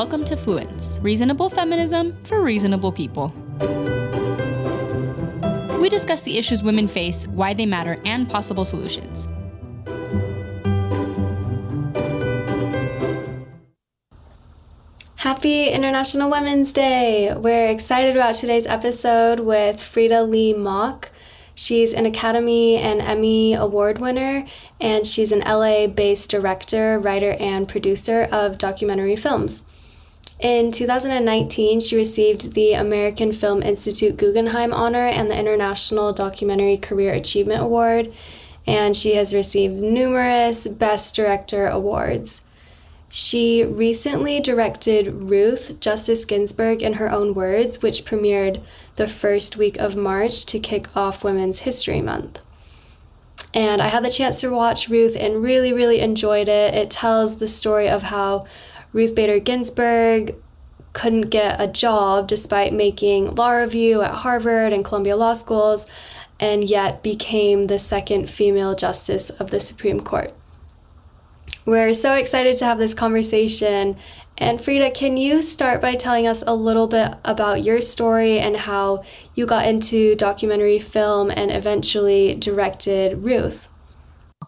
Welcome to Fluence, reasonable feminism for reasonable people. We discuss the issues women face, why they matter, and possible solutions. Happy International Women's Day! We're excited about today's episode with Freida Lee Mock. She's an Academy and Emmy Award winner, and she's an LA based director, writer, and producer of documentary films. In 2019, she received the American Film Institute Guggenheim Honor and the International Documentary Career Achievement Award, and she has received numerous Best Director awards. She recently directed Ruth, Justice Ginsburg in Her Own Words, which premiered the first week of March to kick off Women's History Month. And I had the chance to watch Ruth and really, really enjoyed it. It tells the story of how Ruth Bader Ginsburg couldn't get a job despite making law review at Harvard and Columbia Law Schools, and yet became the second female justice of the Supreme Court. We're so excited to have this conversation. And Freida, can you start by telling us a little bit about your story and how you got into documentary film and eventually directed Ruth?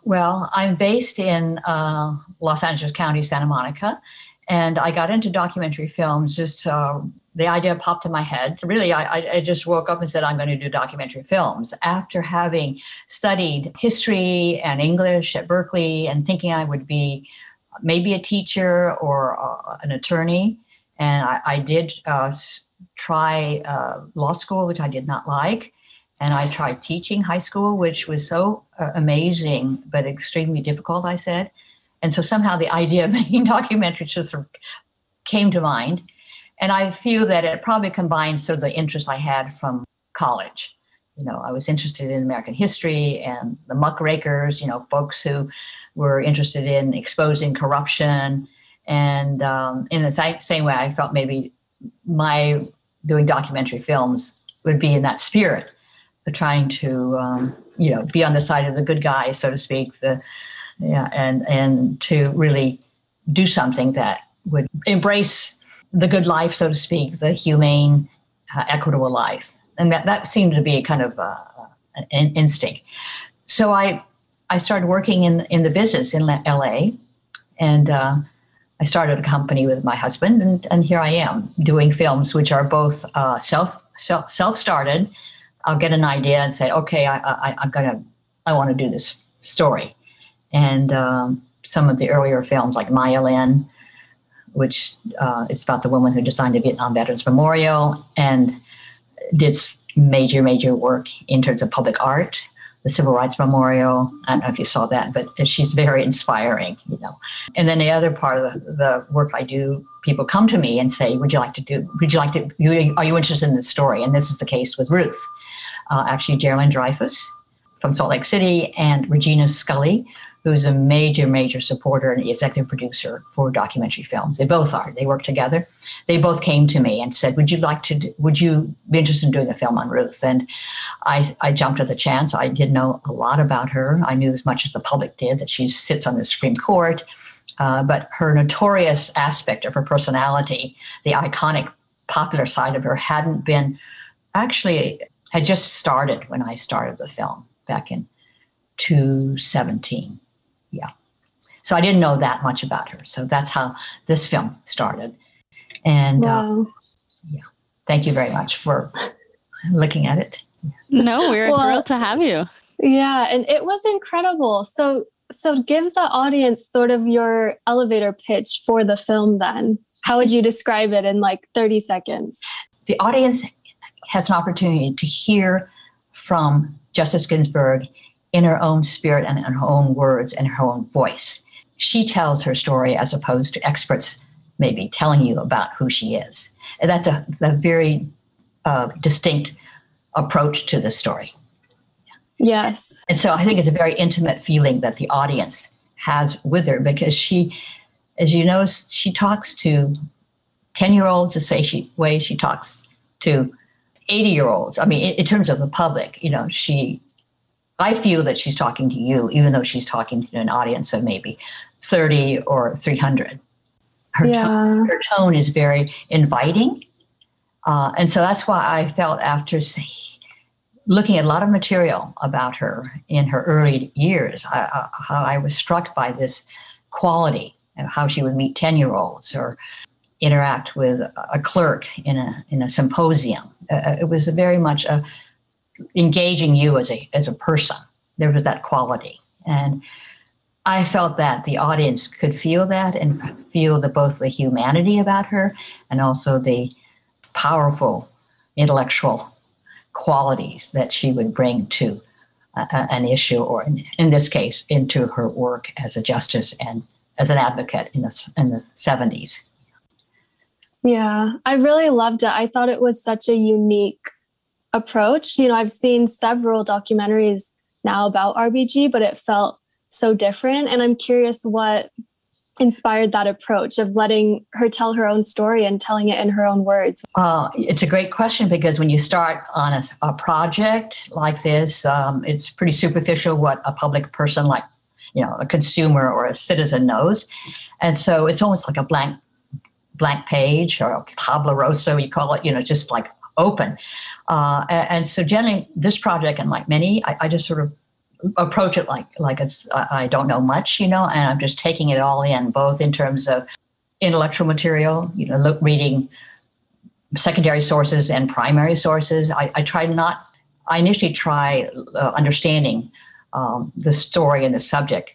Well, I'm based in uh, Los Angeles County, Santa Monica, and I got into documentary films just uh, the idea popped in my head. Really, I, I just woke up and said, I'm going to do documentary films after having studied history and English at Berkeley and thinking I would be maybe a teacher or uh, an attorney. And I, I did uh, try uh, law school, which I did not like. And I tried teaching high school, which was so uh, amazing, but extremely difficult, I said. And so somehow the idea of making documentaries just came to mind and I feel that it probably combines sort of the interests I had from college. You know, I was interested in American history and the muckrakers, you know, folks who were interested in exposing corruption. And um, in the same way, I felt maybe my doing documentary films would be in that spirit of trying to, um, you know, be on the side of the good guys, so to speak, the, yeah, and, and to really do something that would embrace the good life, so to speak, the humane, uh, equitable life. And that, that seemed to be a kind of uh, an instinct. So I, I started working in, in the business in LA and uh, I started a company with my husband and, and here I am doing films, which are both uh, self, self, self-started. I'll get an idea and say, okay, I, I, I'm to, I want to do this story. And um, some of the earlier films like Maya Lin, which uh, is about the woman who designed the Vietnam Veterans Memorial and did major, major work in terms of public art. The Civil Rights Memorial. I don't know if you saw that, but she's very inspiring, you know. And then the other part of the, the work I do, people come to me and say, "Would you like to do? Would you like to? You, are you interested in the story?" And this is the case with Ruth. Uh, actually, Geraldine Dreyfous from Salt Lake City and Regina Scully who's a major, major supporter and executive producer for documentary films. They both are. They work together. They both came to me and said, "Would you like to? Do, would you be interested in doing a film on Ruth?" And I, I jumped at the chance. I did know a lot about her. I knew as much as the public did that she sits on the Supreme Court. Uh, but her notorious aspect of her personality, the iconic popular side of her, hadn't been actually had just started when I started the film back in 2017 yeah. So I didn't know that much about her. So that's how this film started. And uh, wow. uh, yeah, thank you very much for looking at it. No, we're well, thrilled to have you. Yeah, and it was incredible. So so give the audience sort of your elevator pitch for the film then. How would you describe it in like 30 seconds? The audience has an opportunity to hear from Justice Ginsburg in her own spirit and in her own words and her own voice. She tells her story as opposed to experts maybe telling you about who she is. And that's a, a very uh, distinct approach to the story. Yes. And so I think it's a very intimate feeling that the audience has with her because she, as you know, she talks to 10 year olds the same she, way she talks to 80 year olds. I mean, in, in terms of the public, you know, she I feel that she's talking to you, even though she's talking to an audience of maybe 30 or 300. Her, yeah. tone, her tone is very inviting. Uh, and so that's why I felt after looking at a lot of material about her in her early years, I, uh, how I was struck by this quality of how she would meet 10 year olds or interact with a clerk in a, in a symposium. Uh, uh, it was very much a, engaging you as a, as a person. There was that quality. And I felt that the audience could feel that and feel the, both the humanity about her and also the powerful intellectual qualities that she would bring to an issue, or in, in, this case, into her work as a justice and as an advocate in the, in the 70s. Yeah, I really loved it. I thought it was such a unique approach. You know, I've seen several documentaries now about RBG, but it felt so different. And I'm curious what inspired that approach of letting her tell her own story and telling it in her own words? Uh, it's a great question because when you start on a, a project like this, um, it's pretty superficial what a public person like, you know, a consumer or a citizen knows. And so it's almost like a blank blank page or a tabla rosa, we call it, you know, just like open. Uh, and, so generally this project and like many, I, I just sort of approach it like like it's I don't know much, you know, and I'm just taking it all in, both in terms of intellectual material, you know, look, reading secondary sources and primary sources. I, I try not. I initially try uh, understanding um, the story and the subject,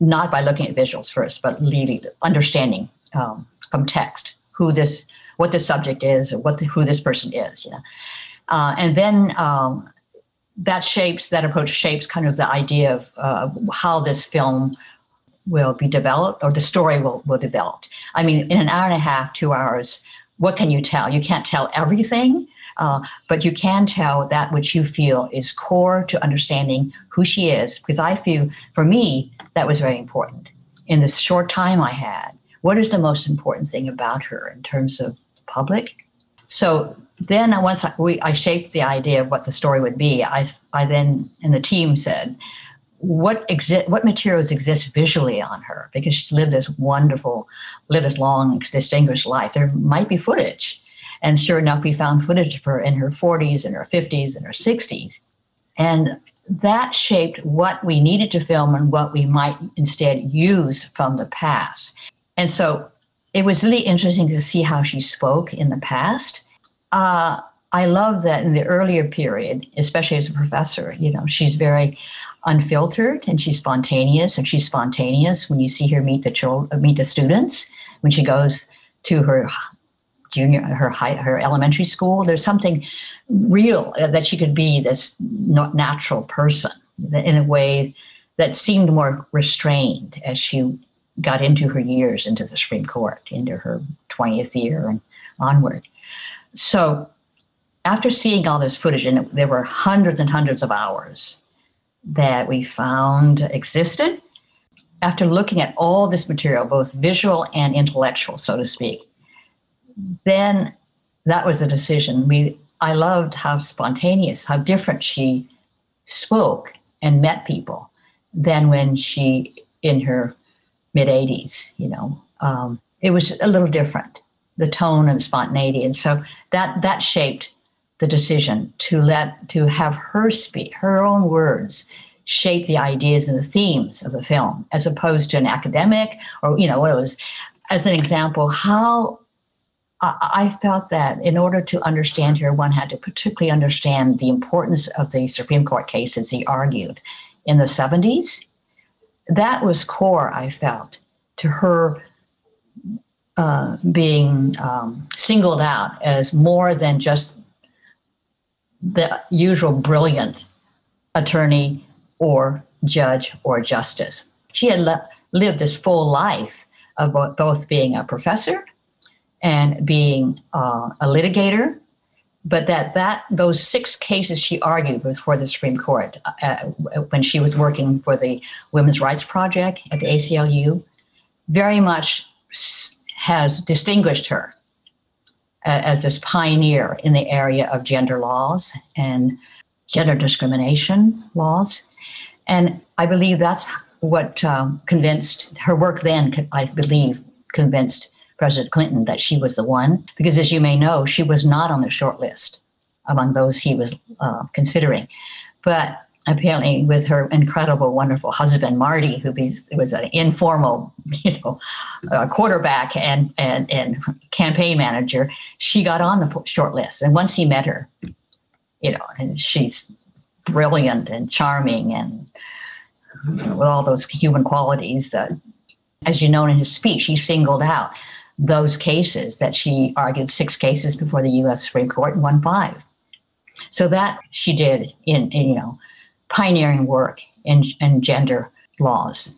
not by looking at visuals first, but really understanding um, from text who this, what the subject is, or what the, who this person is. You know, uh, and then um, that shapes that approach shapes kind of the idea of uh, how this film will be developed or the story will, will develop. I mean, in an hour and a half, two hours, what can you tell? You can't tell everything, uh, but you can tell that which you feel is core to understanding who she is. Because I feel, for me, that was very important. In this short time I had, what is the most important thing about her in terms of public? So then once I, we, I shaped the idea of what the story would be, I, I then and the team said, what exist, what materials exist visually on her because she's lived this wonderful, lived this long, distinguished life. There might be footage, and sure enough, we found footage of her in her 40s and her 50s and her 60s, and that shaped what we needed to film and what we might instead use from the past. And so it was really interesting to see how she spoke in the past uh, I love that in the earlier period, especially as a professor, you know, she's very unfiltered and she's spontaneous. And she's spontaneous when you see her meet the children, meet the students when she goes to her junior, her high, her elementary school. There's something real that she could be this natural person in a way that seemed more restrained as she got into her years into the Supreme Court, into her 20th year and onward. So after seeing all this footage, and there were hundreds and hundreds of hours that we found existed, after looking at all this material, both visual and intellectual, so to speak, then that was a decision. We I loved how spontaneous, how different she spoke and met people than when she in her mid 80s. You know, um, it was a little different the tone and spontaneity. And so that that shaped the decision to let to have her speak her own words shape the ideas and the themes of the film as opposed to an academic or you know what it was as an example how I felt that in order to understand her, one had to particularly understand the importance of the Supreme Court cases he argued in the 70s. That was core, I felt, to her uh, being um, singled out as more than just the usual brilliant attorney or judge or justice. She had le- lived this full life of both being a professor and being uh, a litigator, but that that those six cases she argued before the Supreme Court uh, when she was working for the Women's Rights Project at the ACLU very much has distinguished her as this pioneer in the area of gender laws and gender discrimination laws. And I believe that's what um, convinced her work then, I believe, convinced President Clinton that she was the one, because as you may know, she was not on the short list among those he was uh, considering. But apparently, with her incredible, wonderful husband Marty, who was an informal, you know, uh, quarterback and, and and campaign manager, she got on the short list. And once he met her, you know, and she's brilliant and charming and you know, with all those human qualities that, as you know in his speech, he singled out those cases that she argued six cases before the U.S. Supreme Court and won five. So that she did in, in you know pioneering work in, in gender laws.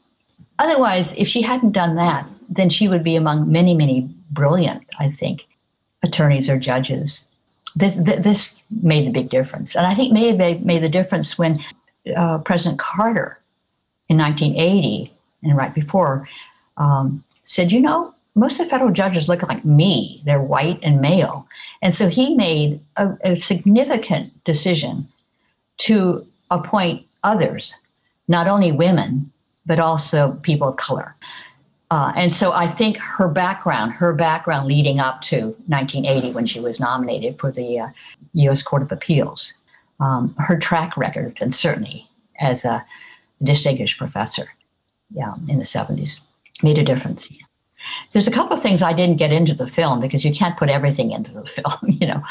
Otherwise, if she hadn't done that, then she would be among many, many brilliant, I think, attorneys or judges. This, this made the big difference. And I think may have made the difference when uh, President Carter in 1980 and right before um, said, you know, most of the federal judges look like me. They're white and male. And so he made a, a significant decision to appoint others, not only women, but also people of color. Uh, and so I think her background, her background leading up to 1980 when she was nominated for the uh, U.S. Court of Appeals, um, her track record, and certainly as a distinguished professor yeah, in the 70s, made a difference. There's a couple of things I didn't get into the film because you can't put everything into the film, you know.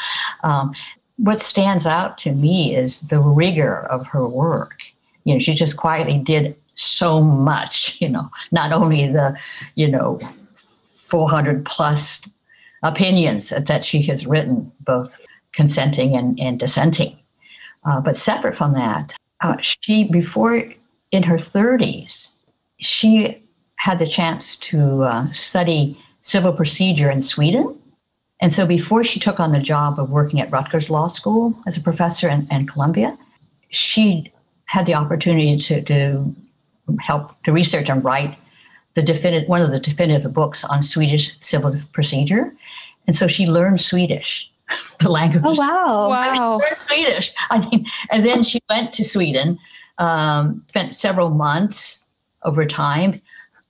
Um, what stands out to me is the rigor of her work. You know, she just quietly did so much, you know, not only the, you know, 400 plus opinions that she has written, both consenting and, and dissenting. Uh, but separate from that, uh, she, before in her 30s, she had the chance to uh, study civil procedure in Sweden. And so before she took on the job of working at Rutgers Law School as a professor in, in Columbia, she had the opportunity to, to help to research and write the definitive, one of the definitive books on Swedish civil procedure. And so she learned Swedish, the language. Oh, wow. Wow. Swedish. I mean, and then she went to Sweden, um, spent several months over time,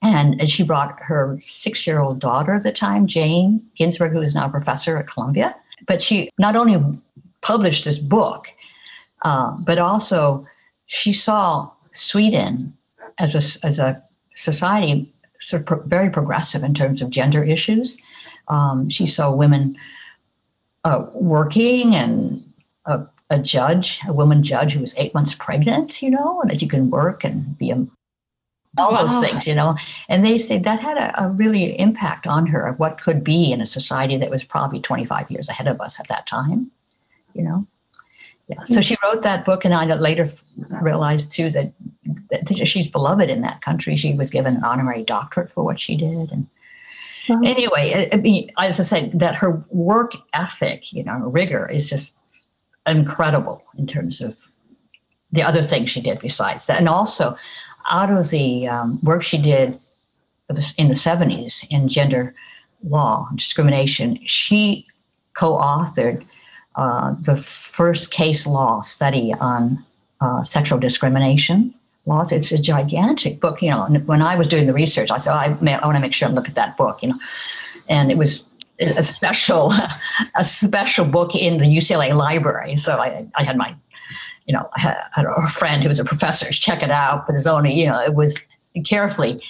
and she brought her six year old daughter at the time, Jane Ginsburg, who is now a professor at Columbia. But she not only published this book, uh, but also she saw Sweden as a, as a society sort of pro- very progressive in terms of gender issues. Um, she saw women uh, working and a, a, judge, a woman judge who was eight months pregnant, you know, and that you can work and be a all wow. those things, you know. And they say that had a, a, really impact on her of what could be in a society that was probably 25 years ahead of us at that time, you know. Yeah. So she wrote that book, and I later realized too that, that she's beloved in that country. She was given an honorary doctorate for what she did, and wow. anyway, I mean, as I said, that her work ethic, you know, rigor is just incredible in terms of the other things she did besides that, and also out of the um, work she did in the 70s in gender law and discrimination, she co authored uh, the first case law study on uh, sexual discrimination laws. It's a gigantic book. You know, when I was doing the research, I said, oh, I, I want to make sure and look at that book, you know. And it was a special, a special book in the UCLA library. So I, I had my you know, I had a friend who was a professor check it out, but it's only, you know, it was carefully,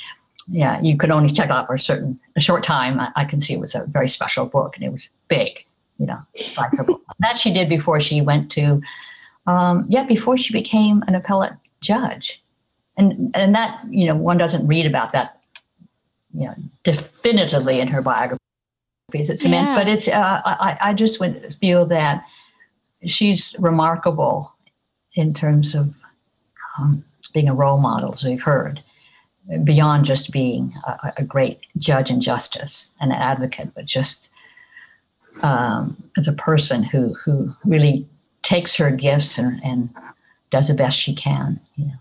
yeah, you could only check it out for a certain, a short time. I, I can see it was a very special book and it was big, you know, sizable. that she did before she went to, um, yeah, before she became an appellate judge. And, and that, you know, one doesn't read about that, you know, definitively in her biography. It's yeah. but it's, uh, I, I just would feel that she's remarkable in terms of um, being a role model, as we've heard, beyond just being a, a great judge and justice and an advocate, but just um, as a person who who really takes her gifts and, and does the best she can. You know.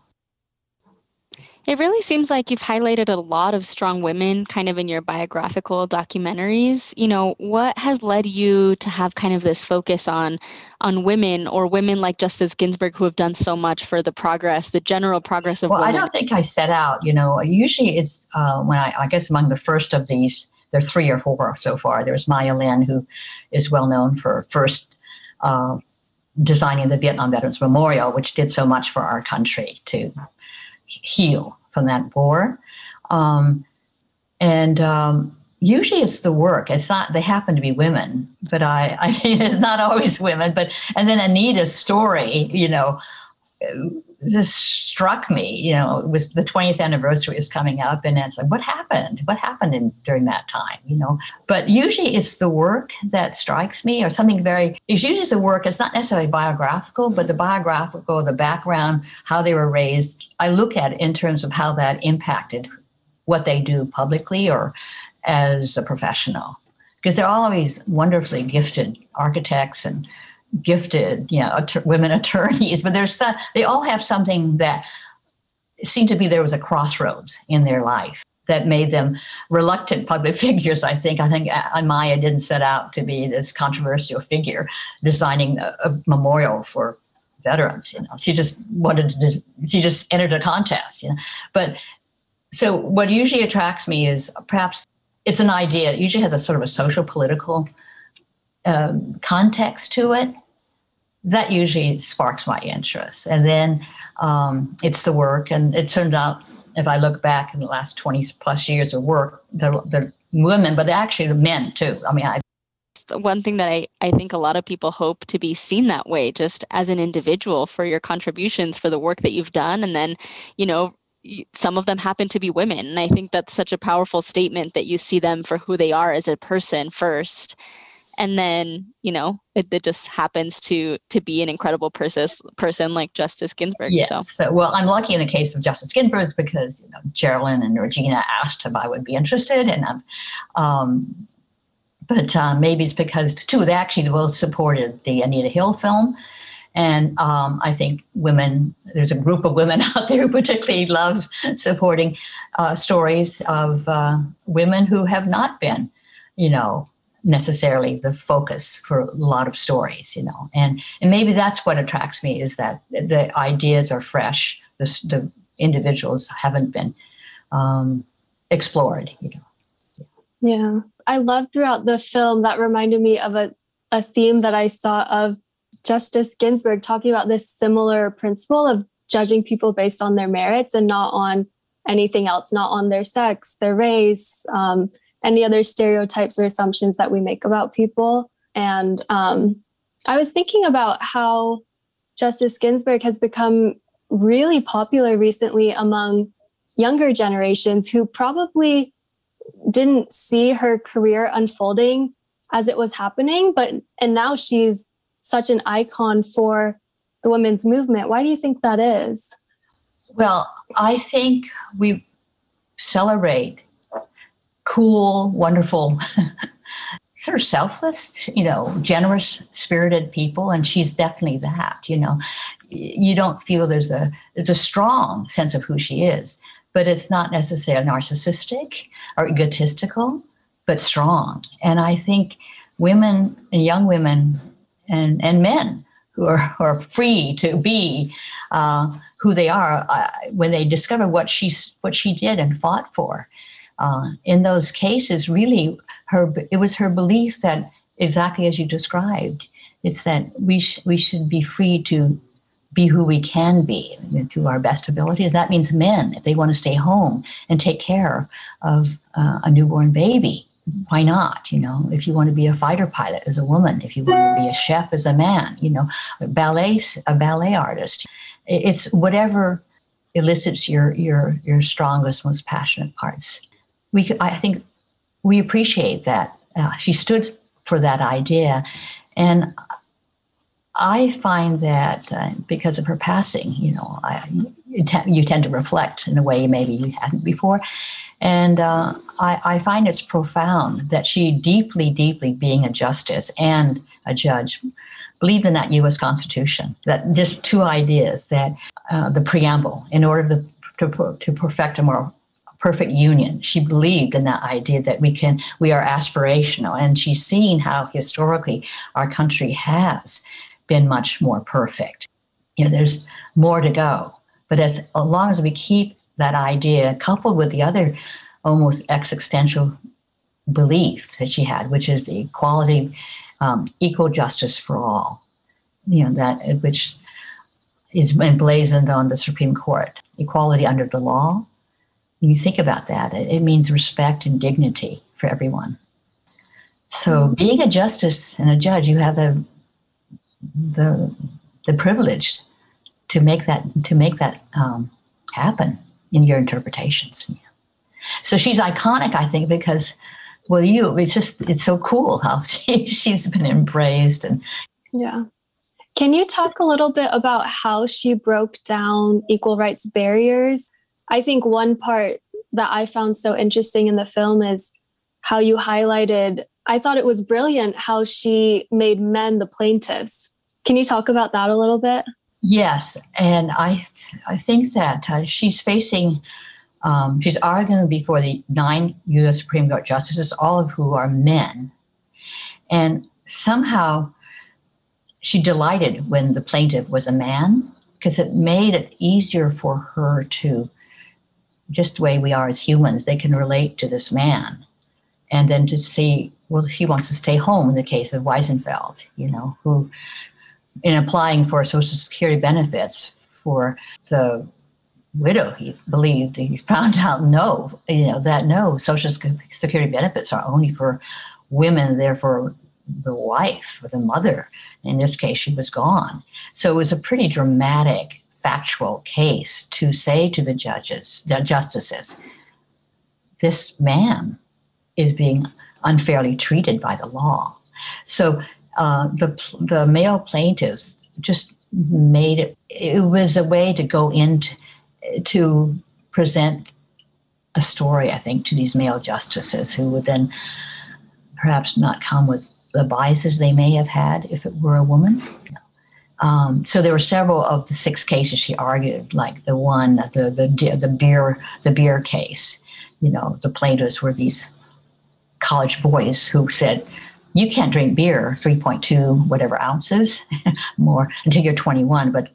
It really seems like you've highlighted a lot of strong women kind of in your biographical documentaries. You know, what has led you to have kind of this focus on on women or women like Justice Ginsburg who have done so much for the progress, the general progress of well, women? I don't think I set out, you know, usually it's uh, when I, I guess among the first of these there are three or four so far. There's Maya Lin, who is well known for first uh, designing the Vietnam Veterans Memorial, which did so much for our country to heal from that war. Um, and um, usually it's the work. It's not, they happen to be women, but I, I mean, it's not always women. But, and then Anita's story, you know, this struck me, you know, it was the 20th anniversary is coming up and it's like, what happened? What happened in, during that time, you know? But usually it's the work that strikes me or something very, it's usually the work, it's not necessarily biographical, but the biographical, the background, how they were raised, I look at in terms of how that impacted what they do publicly or as a professional. Because they're always wonderfully gifted architects and gifted, you know, att- women attorneys, but there's some, they all have something that seemed to be there was a crossroads in their life that made them reluctant public figures. I think. I think Maya didn't set out to be this controversial figure designing a, a memorial for veterans. You know, she just wanted to. She just entered a contest. You know, but so what usually attracts me is perhaps it's an idea. It usually has a sort of a social political um, context to it that usually sparks my interest. And then um, it's the work. And it turned out, if I look back in the last 20 plus years of work, the, the women, but actually the men too. I mean, I one thing that I, I think a lot of people hope to be seen that way, just as an individual for your contributions, for the work that you've done. And then, you know, some of them happen to be women. And I think that's such a powerful statement that you see them for who they are as a person first and then you know it, it, just happens to to be an incredible person person like Justice Ginsburg. Yes. So. so. well, I'm lucky in the case of Justice Ginsburg because you know Geraldine and Regina asked if I would be interested, and I'm. Um, but uh, maybe it's because too they actually both supported the Anita Hill film, and um, I think women there's a group of women out there who particularly love supporting uh, stories of uh, women who have not been, you know, necessarily the focus for a lot of stories, you know. And and maybe that's what attracts me is that the ideas are fresh. The, the individuals haven't been um, explored, you know. Yeah, I love throughout the film that reminded me of a a theme that I saw of Justice Ginsburg talking about this similar principle of judging people based on their merits and not on anything else, not on their sex, their race, um, any other stereotypes or assumptions that we make about people. And um, I was thinking about how Justice Ginsburg has become really popular recently among younger generations who probably didn't see her career unfolding as it was happening but and now she's such an icon for the women's movement why do you think that is well i think we celebrate cool, wonderful, sort of selfless, you know, generous spirited people. And she's definitely that, you know. You don't feel there's a there's a strong sense of who she is, but it's not necessarily narcissistic or egotistical, but strong. And I think women and young women and, and men who are, who are free to be uh, who they are uh, when they discover what she's what she did and fought for uh, in those cases, really, her it was her belief that exactly as you described, it's that we sh- we should be free to be who we can be to our best abilities. That means men, if they want to stay home and take care of uh, a newborn baby, why not? You know, if you want to be a fighter pilot as a woman, if you want to be a chef as a man, you know, ballet a ballet artist, it's whatever elicits your your your strongest, most passionate parts we I think we appreciate that uh, she stood for that idea, and I find that uh, because of her passing, you know, I, you, te- you, tend to reflect in a way maybe you hadn't before. And uh, I, I, find it's profound that she deeply, deeply, being a justice and a judge, believed in that U.S. Constitution. That just two ideas that uh, the preamble, in order to, to, to perfect a more perfect union. She believed in that idea that we can, we are aspirational. And she's seen how historically our country has been much more perfect. You know, there's more to go. But as, as long as we keep that idea coupled with the other almost existential belief that she had, which is the equality, um, equal justice for all. You know that which is emblazoned on the Supreme Court, equality under the law. When you think about that, it, it means respect and dignity for everyone. So, being a justice and a judge, you have the the the privilege to make that to make that um, happen in your interpretations. So she's iconic, I think, because well, you it's just it's so cool how she, she's been embraced and yeah. Can you talk a little bit about how she broke down equal rights barriers? I think one part that I found so interesting in the film is how you highlighted I thought it was brilliant how she made men the plaintiffs. Can you talk about that a little bit? Yes, and I I think that uh, she's facing um, she's arguing before the nine U.S. Supreme Court justices, all of who are men, and somehow she delighted when the plaintiff was a man because it made it easier for her to just the way we are as humans they can relate to this man and then to see well, he wants to stay home in the case of Wiesenfeld, you know, who, in applying for Social Security benefits for the widow, he believed he found out no, you know, that no Social Security benefits are only for women, therefore the wife or the mother. In this case, she was gone. So it was a pretty dramatic, factual case to say to the judges, the justices, this man is being unfairly treated by the law. So uh, the the male plaintiffs just made it. It was a way to go into to present a story, I think, to these male justices who would then perhaps not come with the biases they may have had if it were a woman. Um, so there were several of the six cases she argued, like the one, the the the beer the beer case. You know, the plaintiffs were these college boys who said, you can't drink beer 3.2 whatever ounces more until you're 21 but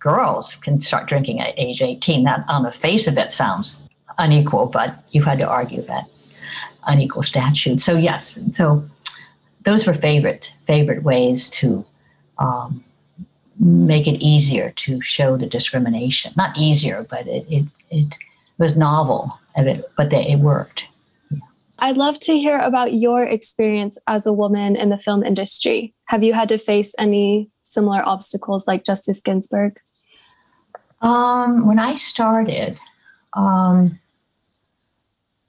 girls can start drinking at age 18 that on the face of it sounds unequal but you had to argue that unequal statute so yes so those were favorite favorite ways to um, make it easier to show the discrimination not easier but it, it, it was novel but it worked I'd love to hear about your experience as a woman in the film industry. Have you had to face any similar obstacles like Justice Ginsburg? Um, when I started, um,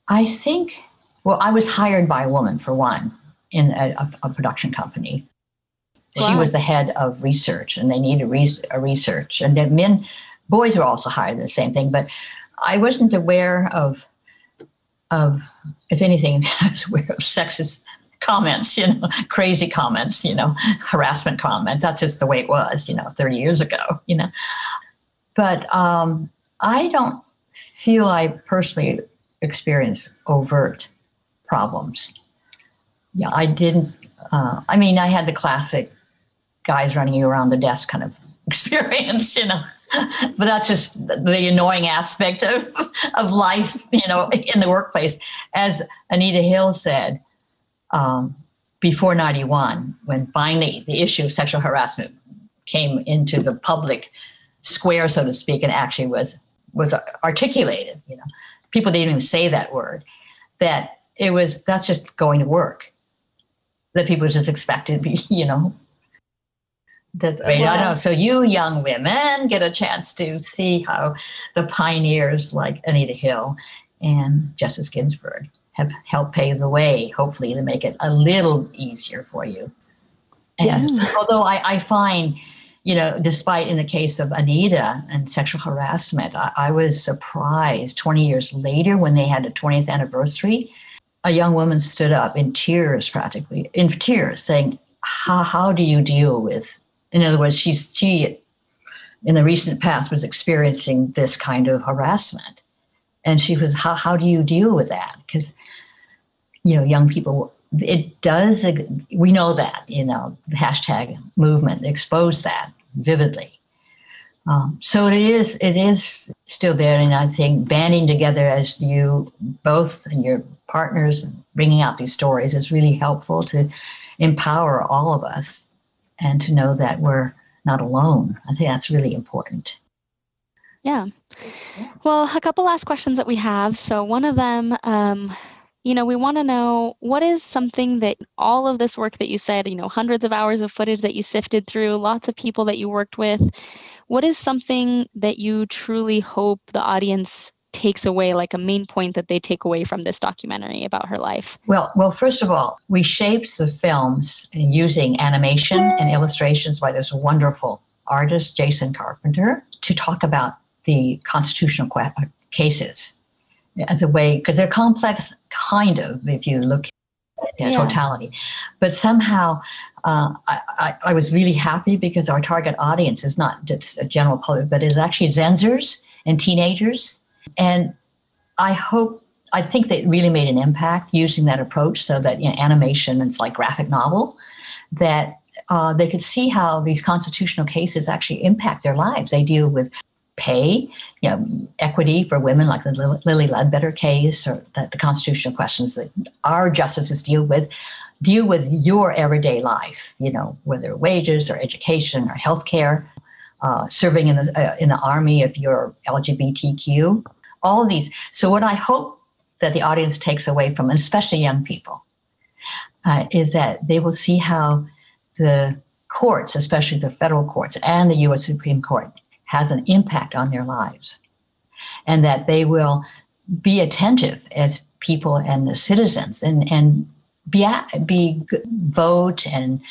I think, well, I was hired by a woman for one in a, a production company. Wow. She was the head of research, and they needed res- a research. And then men, boys were also hired the same thing, but I wasn't aware of of, if anything, I was aware of sexist comments, you know, crazy comments, you know, harassment comments. That's just the way it was, you know, 30 years ago, you know. But um, I don't feel I personally experience overt problems. Yeah, I didn't. Uh, I mean, I had the classic guys running you around the desk kind of experience, you know. but that's just the annoying aspect of, of life, you know, in the workplace. As Anita Hill said, um, before 91, when finally the issue of sexual harassment came into the public square, so to speak, and actually was was articulated, you know, people didn't even say that word, that it was that's just going to work. That people just expected, to be, you know, that's great. I know. So you young women get a chance to see how the pioneers like Anita Hill and Justice Ginsburg have helped pave the way, hopefully, to make it a little easier for you. And yes. although I, I, find, you know, despite in the case of Anita and sexual harassment, I, I was surprised 20 years later when they had a 20th anniversary, a young woman stood up in tears, practically in tears, saying, how, how do you deal with in other words, she's she in the recent past was experiencing this kind of harassment, and she was how how do you deal with that? Because you know, young people, it does. We know that you know the hashtag movement exposed that vividly, Um, so it is it is still there, and I think banding together as you both and your partners bringing out these stories is really helpful to empower all of us and to know that we're not alone. I think that's really important. Yeah. Well, a couple last questions that we have. So one of them, um, you know, we want to know what is something that all of this work that you said, you know, hundreds of hours of footage that you sifted through, lots of people that you worked with, what is something that you truly hope the audience takes away like a main point that they take away from this documentary about her life well well first of all we shaped the films using animation and illustrations by this wonderful artist jason carpenter to talk about the constitutional uh, cases as a way because they're complex kind of if you look at yeah. totality but somehow uh, I, I, was really happy because our target audience is not just a general public, but is actually Gen Zers and teenagers. And I hope, I think they really made an impact using that approach so that you know, animation, it's like graphic novel, that uh, they could see how these constitutional cases actually impact their lives. They deal with pay, you know, equity for women, like the Lilly Ledbetter case, or the, the constitutional questions that our justices deal with deal with your everyday life, you know, whether wages or education or healthcare, uh, serving in the, in the army if you're LGBTQ, all these. So, what I hope that the audience takes away from, especially young people, uh, is that they will see how the courts, especially the federal courts and the US Supreme Court, has an impact on their lives. And that they will be attentive as people and the citizens and, and be be vote and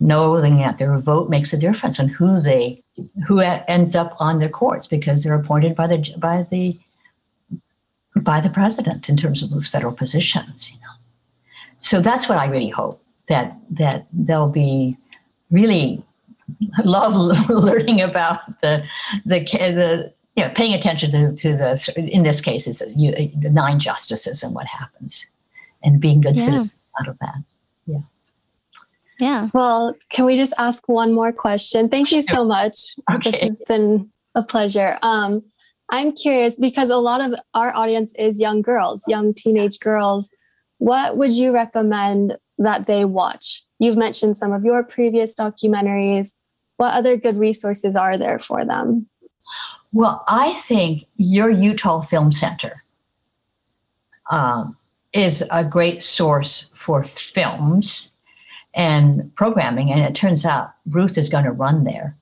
knowing that their vote makes a difference on who they who ends up on their courts because they're appointed by the by the by the president in terms of those federal positions you know so that's what i really hope that that they'll be really love learning about the the the you know paying attention to, to the in this case it's the nine justices and what happens and being good yeah. citizens out of that. Yeah. Yeah. Well, can we just ask one more question? Thank you so much. Okay. This has been a pleasure. Um, I'm curious because a lot of our audience is young girls, young teenage girls. What would you recommend that they watch? You've mentioned some of your previous documentaries. What other good resources are there for them? Well, I think your Utah Film Center um, is a great source for films and programming. And it turns out Ruth is going to run there.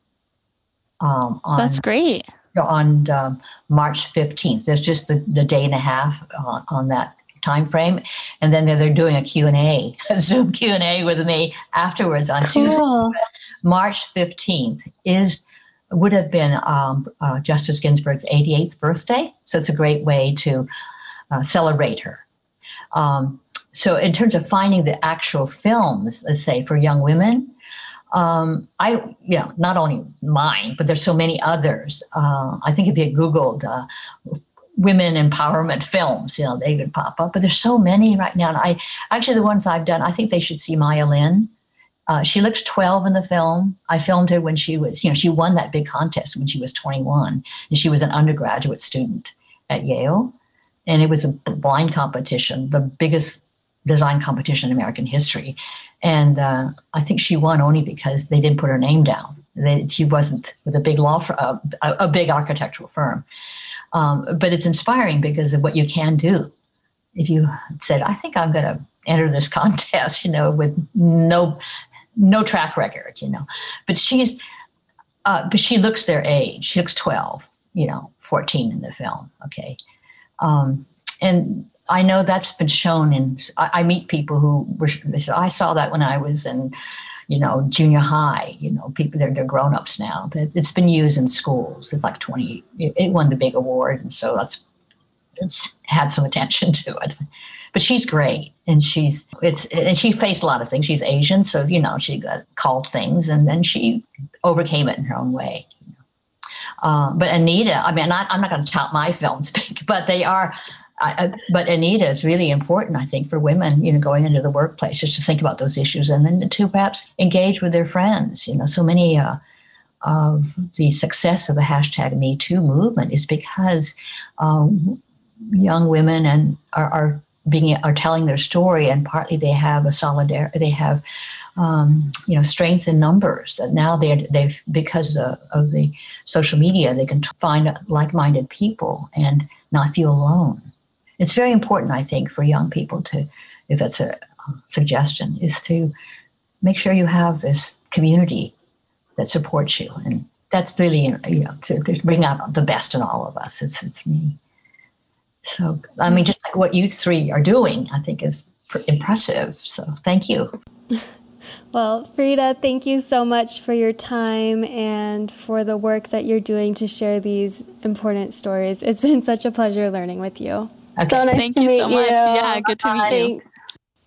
Um, on, That's great. On um, March 15th. There's just the, the day and a half on, on that time frame and then they're, they're doing a q&a a zoom q&a with me afterwards on cool. tuesday march 15th is would have been um, uh, justice ginsburg's 88th birthday so it's a great way to uh, celebrate her um, so, in terms of finding the actual films, let's say for young women, um, I, know, not only mine, but there's so many others. Uh, I think if you Googled uh, women empowerment films, you know, they would pop up. But there's so many right now. And I actually, the ones I've done, I think they should see Maya Lin. Uh, she looks 12 in the film. I filmed her when she was, you know, she won that big contest when she was 21, and she was an undergraduate student at Yale and it was a blind competition, the biggest design competition in American history. And uh, I think she won only because they didn't put her name down. They, she wasn't with a big law, for, uh, a, a, big architectural firm. Um, but it's inspiring because of what you can do. If you said, "I think I'm going to enter this contest," you know, with no no track record, you know, but she's uh, but she looks their age. She looks 12, you know, 14 in the film. Okay, um, and I know that's been shown in, I, I meet people who were, I saw that when I was in, you know, junior high, you know, people, they're, they're grown ups now. It's been used in schools. It's like 20, it won the big award. And so that's, it's had some attention to it. But she's great. And she's, it's, and she faced a lot of things. She's Asian. So, you know, she got called things and then she overcame it in her own way. Uh, but Anita, I mean, not, I'm not going to tout my films, but they are. I, but Anita is really important, I think, for women, you know, going into the workplace, just to think about those issues and then to perhaps engage with their friends. You know, so many uh, of the success of the hashtag Me Too movement is because um, young women and are, are being are telling their story, and partly they have a solidarity. They have um, you know strength in numbers that now they're they've because of, of the social media they can find like-minded people and not feel alone. It's very important, I think, for young people to, if that's a suggestion, is to make sure you have this community that supports you, and that's really you know to, to bring out the best in all of us. It's it's me. So I mean, just like what you three are doing, I think is impressive. So thank you. Well, Freida, thank you so much for your time and for the work that you're doing to share these important stories. It's been such a pleasure learning with you. Okay. So nice Thank to you meet so you. much. Yeah, good to meet you.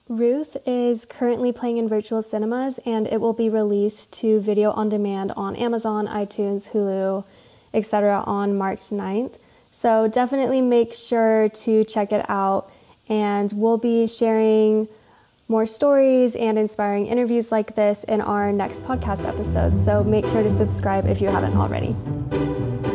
Ruth is currently playing in virtual cinemas and it will be released to video on demand on Amazon, iTunes, Hulu, etc. on March 9th. So definitely make sure to check it out and we'll be sharing more stories and inspiring interviews like this in our next podcast episode. So make sure to subscribe if you haven't already.